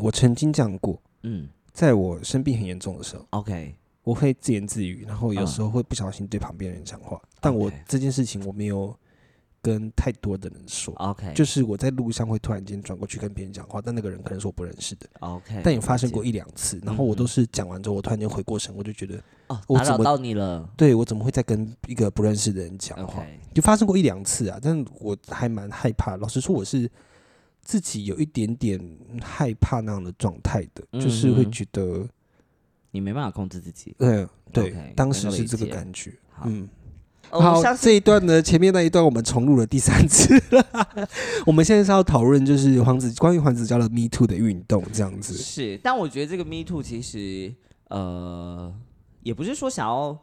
我曾经讲过，嗯在我生病很严重的时候，，OK，我会自言自语，然后有嗯时候会不小心对旁边人讲话，但我 OK 这件事情我没有跟太多的人说。OK，就是我在路上会突然间转过去跟别人讲话，但那个人可能是我不认识的，OK，但也发生过一一两次，然后我嗯都是讲完之后，我突然间回过神，我就觉得，哦，我怎么打扰到你了。对我怎么会在跟一个不认识的人讲话？OK，就发生过一两次啊，但我还蛮害怕。老实说，我是自己有一点点害怕那样的状态的，就是会觉得，你没办法控制自己。嗯，对当时是这个感觉。好嗯，哦好这一段呢，前面那一段我们重录了第三次了。我们现在是要讨论就是黄子关于黄子佼的 Me Too 的运动这样子。是，但我觉得这个 Me Too 其实呃，也不是说想要，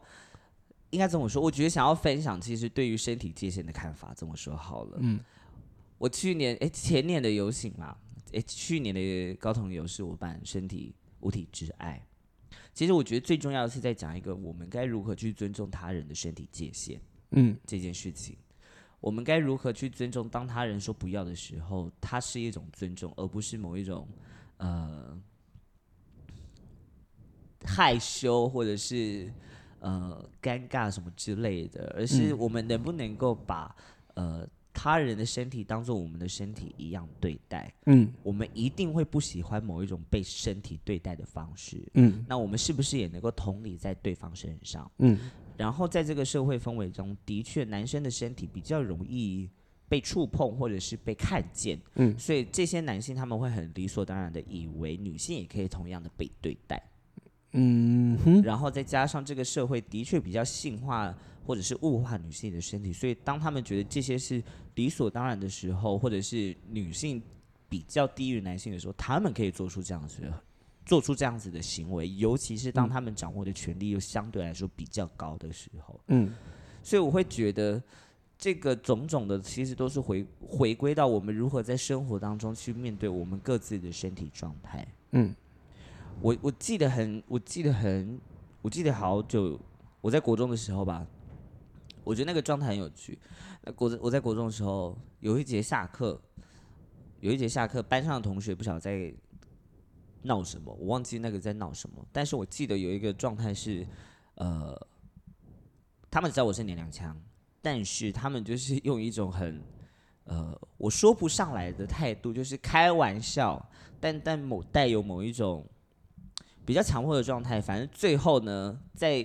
应该这么说，我觉得想要分享，其实对于身体界限的看法，这么说好了。嗯，我去年哎、前年的游行嘛，哎、去年的高雄游是我办身体五体之爱。其实我觉得最重要的是在讲一个我们该如何去尊重他人的身体界限嗯这件事情。我们该如何去尊重？当他人说不要的时候，它是一种尊重，而不是某一种呃害羞或者是呃尴尬什么之类的，而是我们能不能够把呃他人的身体当做我们的身体一样对待？嗯。我们一定会不喜欢某一种被身体对待的方式。嗯。那我们是不是也能够同理在对方身上？嗯。然后在这个社会氛围中，的确男生的身体比较容易被触碰或者是被看见，嗯。所以这些男性他们会很理所当然的以为女性也可以同样的被对待，嗯哼，然后再加上这个社会的确比较性化或者是物化女性的身体，所以当他们觉得这些是理所当然的时候，或者是女性比较低于男性的时候，他们可以做出这样子的。做出这样子的行为，尤其是当他们掌握的权力又相对来说比较高的时候，嗯。所以我会觉得，这个种种的其实都是回回归到我们如何在生活当中去面对我们各自的身体状态。嗯。我我记得很，我记得很，我记得好久，我在国中的时候吧，我觉得那个状态很有趣。那国我在国中的时候，有一节下课，有一节下课，班上的同学不晓得在闹什么，我忘记那个在闹什么，但是我记得有一个状态是，呃，他们知道我是娘娘腔，但是他们就是 用一种很。呃，我说不上来的态度，就是开玩笑，但但某带有某一种比较强迫的状态。反正最后呢，在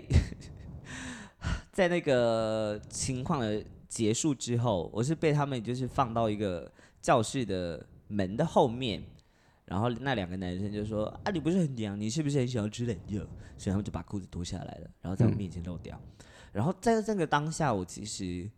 在那个情况的结束之后，我是被他们就是放到一个教室的门的后面，然后那两个男生就说：“啊，你不是很娘，你是不是很喜欢吃冷肉？”所以他们就把裤子脱下来了，然后在我面前露掉。然后在这个当下，我其实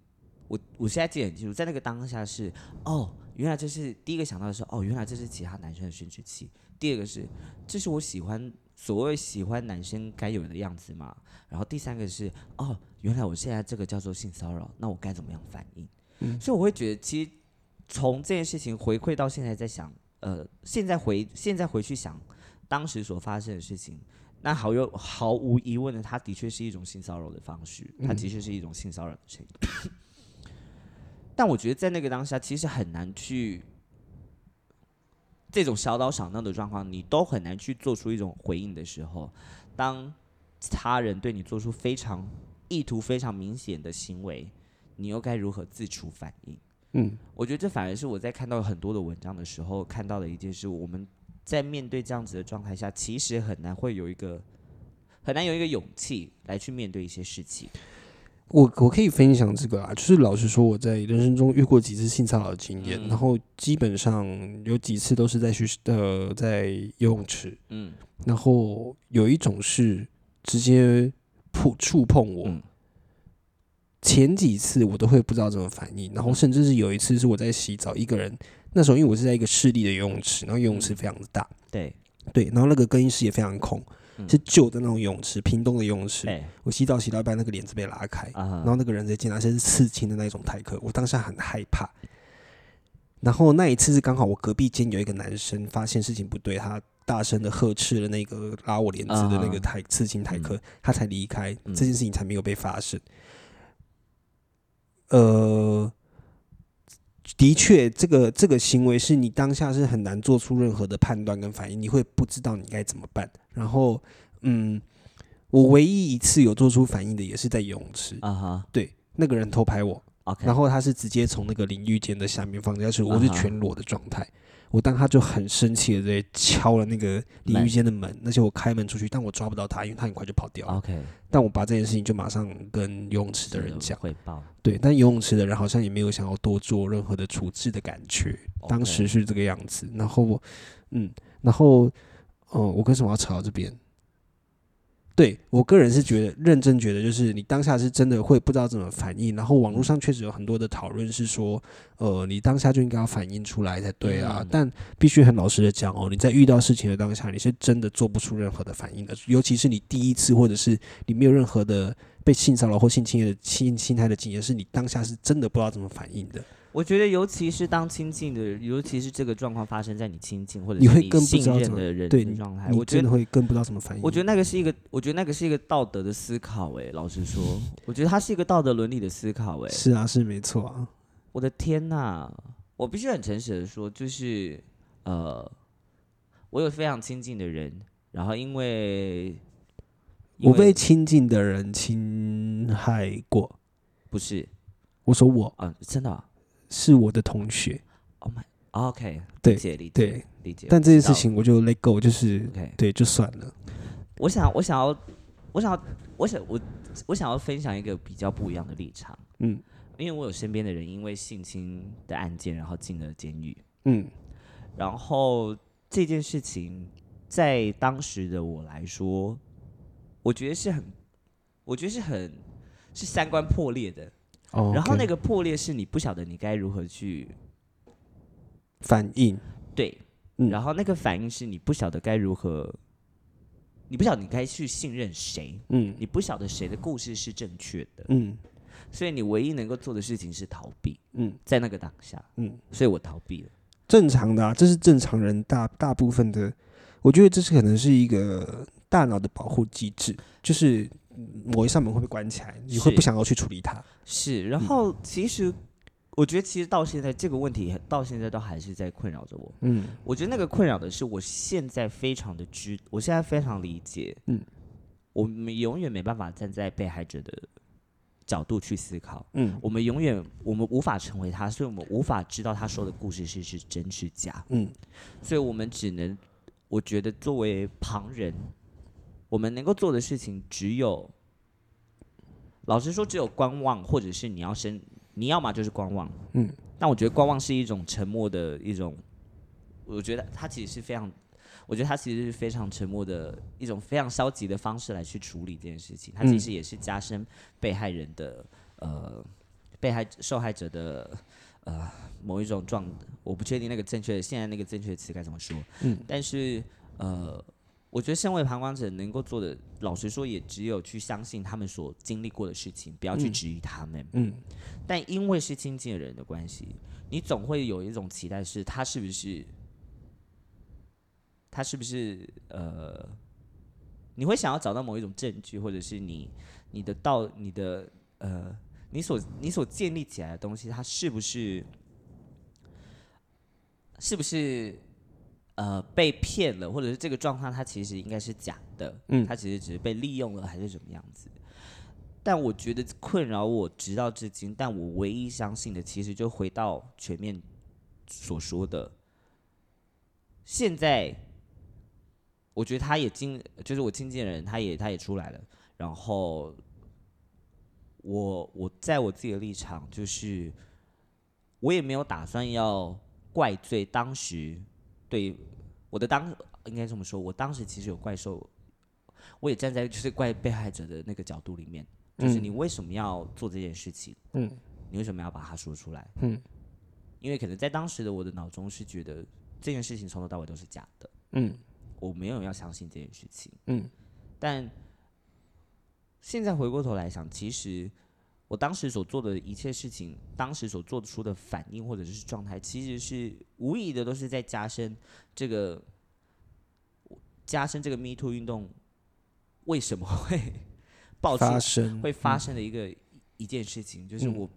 我我现在记得很清楚，在那个当下是哦，原来这是第一个想到的是哦，原来这是其他男生的生殖器。第二个是这是我喜欢所谓喜欢男生该有的样子嘛。然后第三个是哦，原来我现在这个叫做性骚扰，那我该怎么样反应？所以我会觉得，其实从这件事情回馈到现在，在想，呃，现在回现在回去想当时所发生的事情，那毫有毫无疑问的，它的确是一种性骚扰的方式，它的确是一种性骚扰的声音。但我觉得在那个当下，其实很难去这种小打小闹的状况，你都很难去做出一种回应的时候，当他人对你做出非常意图非常明显的行为，你又该如何自处反应？嗯我觉得这反而是我在看到很多的文章的时候看到的一件事。我们在面对这样子的状态下，其实很难会有一个很难有一个勇气来去面对一些事情。我我可以分享这个啊，就是老实说，我在人生中遇过几次性骚扰的经验，嗯。然后基本上有几次都是在学呃在游泳池，嗯。然后有一种是直接触触碰我，嗯。前几次我都会不知道怎么反应，然后甚至是有一次是我在洗澡，一个人那时候因为我是在一个市立的游泳池，然后游泳池非常的大，对，对，然后那个更衣室也非常空，嗯是旧的那种泳池，屏东的游泳池。哎我洗澡洗到一半，那个帘子被拉开，啊然后那个人直接进来，而且是刺青的那种台客，我当下很害怕。然后那一次是刚好我隔壁间有一个男生发现事情不对，他大声的呵斥了那个拉我帘子的那个啊台刺青台客，他才离开，嗯这件事情才没有被发生。呃，的确，这个这个行为是你当下是很难做出任何的判断跟反应，你会不知道你该怎么办。然后，嗯，我唯一一次有做出反应的也是在游泳池，啊哈对，那个人偷拍我然后他是直接从那个淋浴间的下面放下去，我是全裸的状态。我当他就很生气的直接敲了那个淋浴间的门，而且我开门出去，但我抓不到他，因为他很快就跑掉了。OK，但我把这件事情就马上跟游泳池的人讲，汇报，对，但游泳池的人好像也没有想要多做任何的处置的感觉，当时是这个样子。然后，嗯，然后，哦、我跟什么要扯到这边？对我个人是觉得认真觉得，就是你当下是真的会不知道怎么反应，然后网络上确实有很多的讨论是说，呃，你当下就应该要反应出来才对啊。嗯但必须很老实的讲哦，你在遇到事情的当下，你是真的做不出任何的反应的，尤其是你第一次或者是你没有任何的被性骚扰或性侵的性侵害的经验，是你当下是真的不知道怎么反应的。我觉得，尤其是当亲近的，尤其是这个状况发生在你亲近或者你会是你信任的人的状态，你真的我觉得，会更不知道怎么反应。我觉得那个是一个，我觉得那个是一个道德的思考。哎，老实说，我觉得它是一个道德伦理的思考。哎，是啊，是没错啊。我的天呐，我必须很诚实的说，就是呃，我有非常亲近的人，然后因为因我被亲近的人侵害过。不是我说我啊，真的啊是我的同学，，Oh my OK，对理解理解对，理解。但这件事情我就 let go，就是对，就算了。我想我想要我想要我想我我想要分享一个比较不一样的立场，嗯因为我有身边的人因为性侵的案件，然后进了监狱，嗯然后这件事情在当时的我来说，我觉得是很，我觉得是很是三观破裂的。哦，然后那个个破裂是你不晓得你该如何去反应，对，嗯。然后那个反应是你不晓得该如何，你不晓得你该去信任谁，嗯。你不晓得谁的故事是正确的，嗯。所以你唯一能够做的事情是逃避，嗯。在那个当下，嗯，所以我逃避了。正常的啊，这是正常人大大部分的，我觉得这是可能是一个大脑的保护机制，就是嗯某一扇门会被关起来，你会不想要去处理它。是，然后其实我觉得，其实到现在这个问题到现在都还是在困扰着我。嗯。我觉得那个困扰的是，我现在非常的知，我现在非常理解，嗯，我们永远没办法站在被害者的角度去思考，嗯。我们永远我们无法成为他，所以我们无法知道他说的故事是是真是假，嗯。所以我们只能，我觉得作为旁人，我们能够做的事情只有，老实说，只有观望，或者是你要生，你要么就是观望，嗯，但我觉得观望是一种沉默的一种，我觉得它其实是非常，我觉得它其实是非常沉默的一种非常消极的方式来去处理这件事情，它其嗯实也是加深被害人的呃被害受害者的呃某一种状，我不确定那个正确的现在那个正确的词该怎么说，嗯，但是呃。我觉得身为旁观者能够做的，老实说，也只有去相信他们所经历过的事情，不要去嗯质疑他们。嗯但因为是亲近的人的关系，你总会有一种期待，是他是不是，他是不是呃，你会想要找到某一种证据，或者是你你的道、你的呃，你所你所建立起来的东西，它是不是是不是呃被骗了，或者是这个状况它其实应该是假的，嗯它其实只是被利用了，还是怎么样子？但我觉得困扰我直到至今，但我唯一相信的，其实就回到全面所说的，现在我觉得他也经，就是我亲近的人，他也他也出来了，然后我我在我自己的立场，就是我也没有打算要怪罪当时对我的当应该这么说，我当时其实有怪兽，我也站在就是怪被害者的那个角度里面，就是你为什么要做这件事情？嗯你为什么要把它说出来？嗯因为可能在当时的我的脑中是觉得这件事情从头到尾都是假的，嗯我没有要相信这件事情。嗯但现在回过头来想，其实我当时所做的一切事情，当时所做出的反应或者是状态，其实是无意的都是在加深这个加深这个 Me Too 运动为什么会爆发生会发生的一个、一件事情，就是嗯我、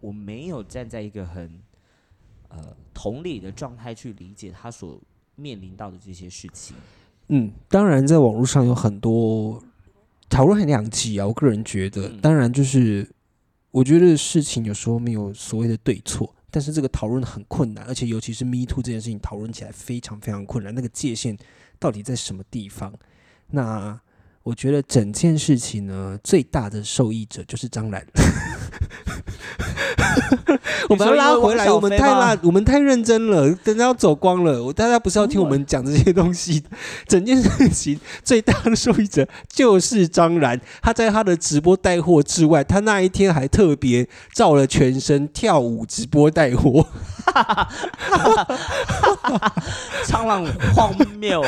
我没有站在一个很呃同理的状态去理解他所面临到的这些事情。嗯，当然，在网络上有很多讨论很两极啊。我个人觉得，嗯当然就是我觉得事情有时候没有所谓的对错，但是这个讨论很困难，而且尤其是 Me Too 这件事情讨论起来非常非常困难，那个界限到底在什么地方？那我觉得整件事情呢，最大的受益者就是张兰。我们要拉回来，我们太拉，我们太认真了，等下要走光了。我大家不是要听我们讲这些东西，整件事情最大的受益者就是张然。他在他的直播带货之外，他那一天还特别照了全身跳舞直播带货。苍浪荒谬，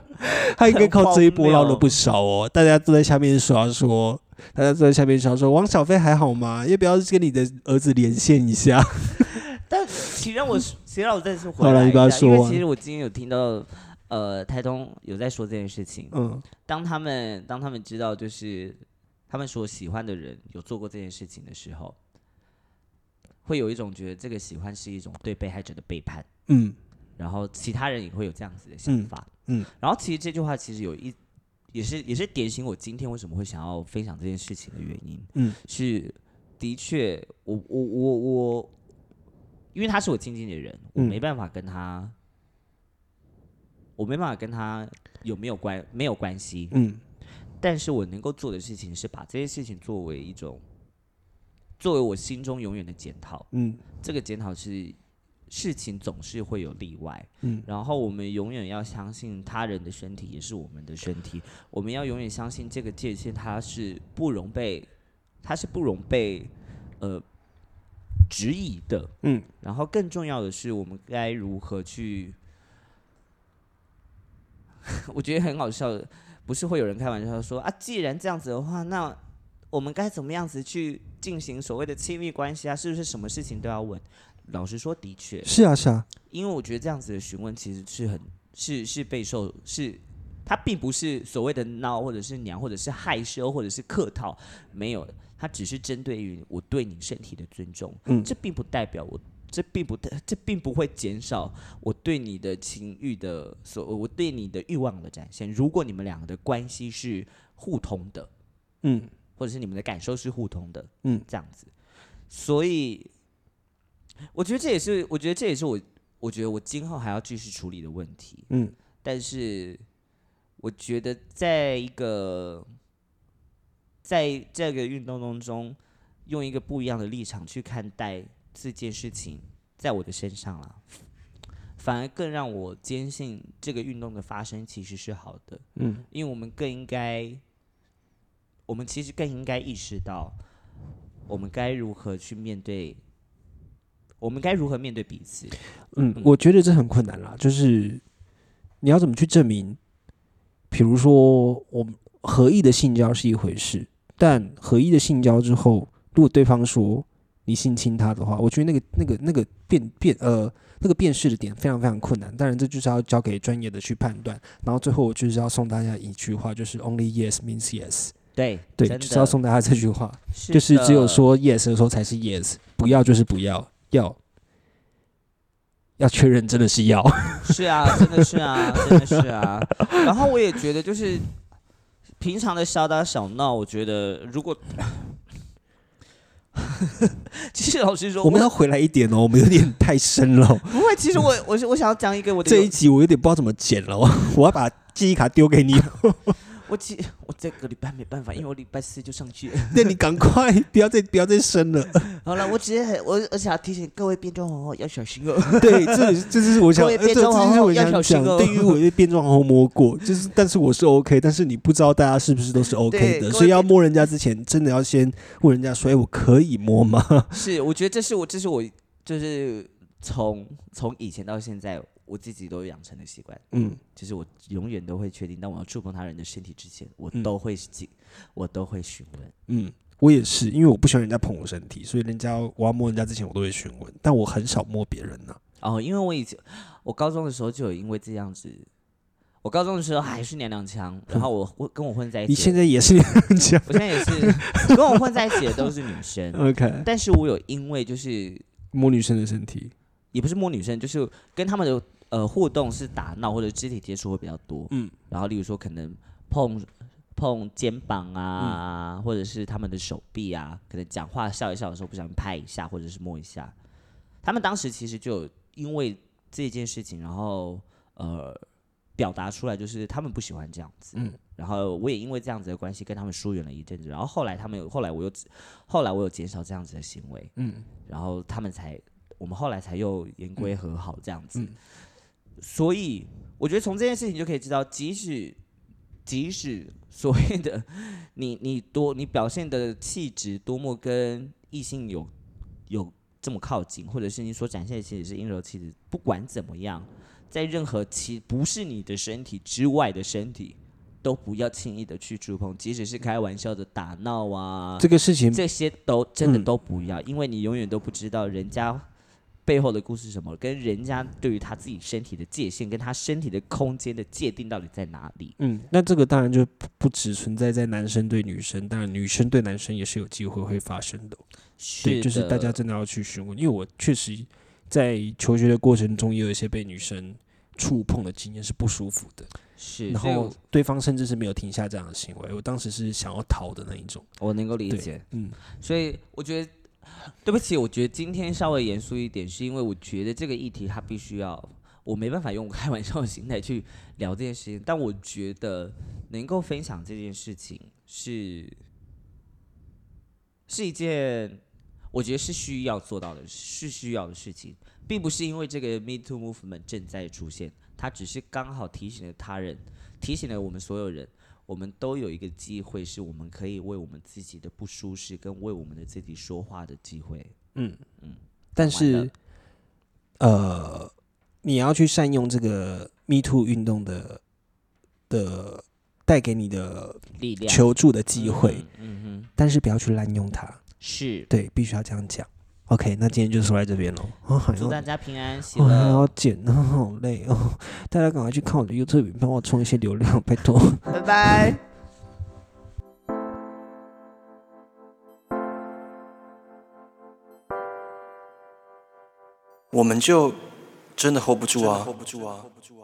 他应该靠这一波捞了不少哦。大家都在下面刷说，大家都在下面想说，王小飞还好吗？要不要跟你的儿子连线一下？但请让我，请让我再次回来一下，因说完为其实我今天有听到，呃，台东有在说这件事情。嗯当他们当他们知道就是他们所喜欢的人有做过这件事情的时候，会有一种觉得这个喜欢是一种对被害者的背叛，嗯然后其他人也会有这样子的想嗯法。嗯然后其实这句话其实有一也是也是点醒我今天为什么会想要分享这件事情的原因。嗯是的确，我我我我，因为他是我亲近的人，我嗯没办法跟他，我没办法跟他有没有关没有关系，嗯但是我能够做的事情是把这些事情作为一种，作为我心中永远的检讨。嗯这个检讨是事情总是会有例外，嗯然后我们永远要相信他人的身体也是我们的身体，我们要永远相信这个界限它是不容被，它是不容被呃质疑的。嗯然后更重要的是，我们该如何去？我觉得很好笑的，不是会有人开玩笑说啊，既然这样子的话，那我们该怎么样子去进行所谓的亲密关系啊？是不是什么事情都要问？老实说，的确，是啊是啊，因为我觉得这样子的询问其实是很是是备受是，它并不是所谓的闹或者是娘或者是害羞或者是客套，没有，它只是针对于我对你身体的尊重。嗯这并不代表我，这并不这并不会减少我对你的情欲的所，我对你的欲望的展现。如果你们两个的关系是互通的，嗯或者是你们的感受是互通的，嗯这样子。所以，我觉得这也是，我觉得这也是我，我觉得我今后还要继续处理的问题。嗯但是，我觉得在一个在这个运动当中，用一个不一样的立场去看待这件事情，在我的身上了，反而更让我坚信这个运动的发生其实是好的。嗯因为我们更应该，我们其实更应该意识到，我们该如何去面对，我们该如何面对彼此。嗯，我觉得这很困难啦，就是你要怎么去证明？比如说，我们合意的性交是一回事，但合意的性交之后，如果对方说你性侵他的话，我觉得那个那个那个辨辨呃那个辨识的点非常非常困难。当然，这就是要交给专业的去判断。然后最后，我就是要送大家一句话，就是 “Only yes means yes”。对对，就是要送大家这句话。是就是只有说 yes 的时候才是 yes，不要就是不要，要要确认真的是要。是啊，真的是啊，真的是啊。然后我也觉得，就是平常的小打小闹，我觉得如果 其实老实说，我们要回来一点哦，我们有点太深了哦。不会。其实我我是我想要讲一个我的这一集我有点不知道怎么剪了，我我要把记忆卡丢给你，我其 我这个礼拜没办法，因为我礼拜四就上去了。那你赶快 不要再不要再生了。好了，我只是很我而且要提醒各位变装皇后要小心哦。对，这这是我想，各位呃这这变装皇是我想后要小心对于我被变装皇后摸过，就是但是我是 OK，但是你不知道大家是不是都是 OK 的，所以要摸人家之前，真的要先问人家说：“哎，我可以摸吗是，我觉得这是我这是我就是从从以前到现在我自己都有养成的习惯。？”嗯，就是我永远都会确定，当我要触碰他人的身体之前，我嗯都会记，我都会询问。嗯，我也是，因为我不喜欢人家碰我身体，所以人家我要摸人家之前，我都会询问，但我很少摸别人呢、哦，因为我以前我高中的时候就有因为这样子，我高中的时候还是娘娘腔，然后我我跟我混在一起，你现在也是娘娘腔 我现在也是跟我混在一起的都是女生，，OK？但是我有因为就是摸女生的身体，也不是摸女生，就是跟他们的呃互动是打闹或者肢体接触会比较多，嗯。然后例如说可能碰碰肩膀啊，或者是他们的手臂啊，可能讲话笑一笑的时候不小心拍一下或者是摸一下，他们当时其实就因为这件事情，然后呃表达出来，就是他们不喜欢这样子。嗯，然后我也因为这样子的关系跟他们疏远了一阵子，然后后来他们有，后来我又，后来我有减少这样子的行为，嗯。然后他们才，我们后来才又言归和好这样子。嗯所以我觉得从这件事情就可以知道，即使即使所谓的你你多你表现的气质多么跟异性有有这么靠近，或者是你所展现的气质是阴柔气质，不管怎么样，在任何其不是你的身体之外的身体。都不要轻易的去触碰，即使是开玩笑的打闹啊，这个事情这些都真的嗯都不要，因为你永远都不知道人家背后的故事是什么，跟人家对于他自己身体的界限，跟他身体的空间的界定到底在哪里。嗯，那这个当然就不不只存在在男生对女生，当然女生对男生也是有机会会发生的。对，就是大家真的要去询问，因为我确实在求学的过程中也有一些被女生触碰的经验是不舒服的，是，然后对方甚至是没有停下这样的行为，我当时是想要逃的那一种。我能够理解，嗯所以我觉得。对不起，我觉得今天稍微严肃一点，是因为我觉得这个议题它必须要，我没办法用开玩笑的心态去聊这件事情，但我觉得能够分享这件事情是是一件，我觉得是需要做到的，是需要的事情，并不是因为这个 Me Too movement 正在出现，它只是刚好提醒了他人，提醒了我们所有人，我们都有一个机会，是我们可以为我们自己的不舒适跟为我们的自己说话的机会。嗯嗯但是呃，你要去善用这个 Me Too 运动的的带给你的力量求助的机会，嗯嗯哼，但是不要去滥用它。是。对，必须要这样讲。OK，那今天就说在这边喽。祝大家平安喜我还要乐，剪，哦，好累哦！大家赶快去看我的 YouTube，帮我充一些流量，拜托。拜拜。我们就真的 hold 不住啊！hold 不住啊！hold 不住啊！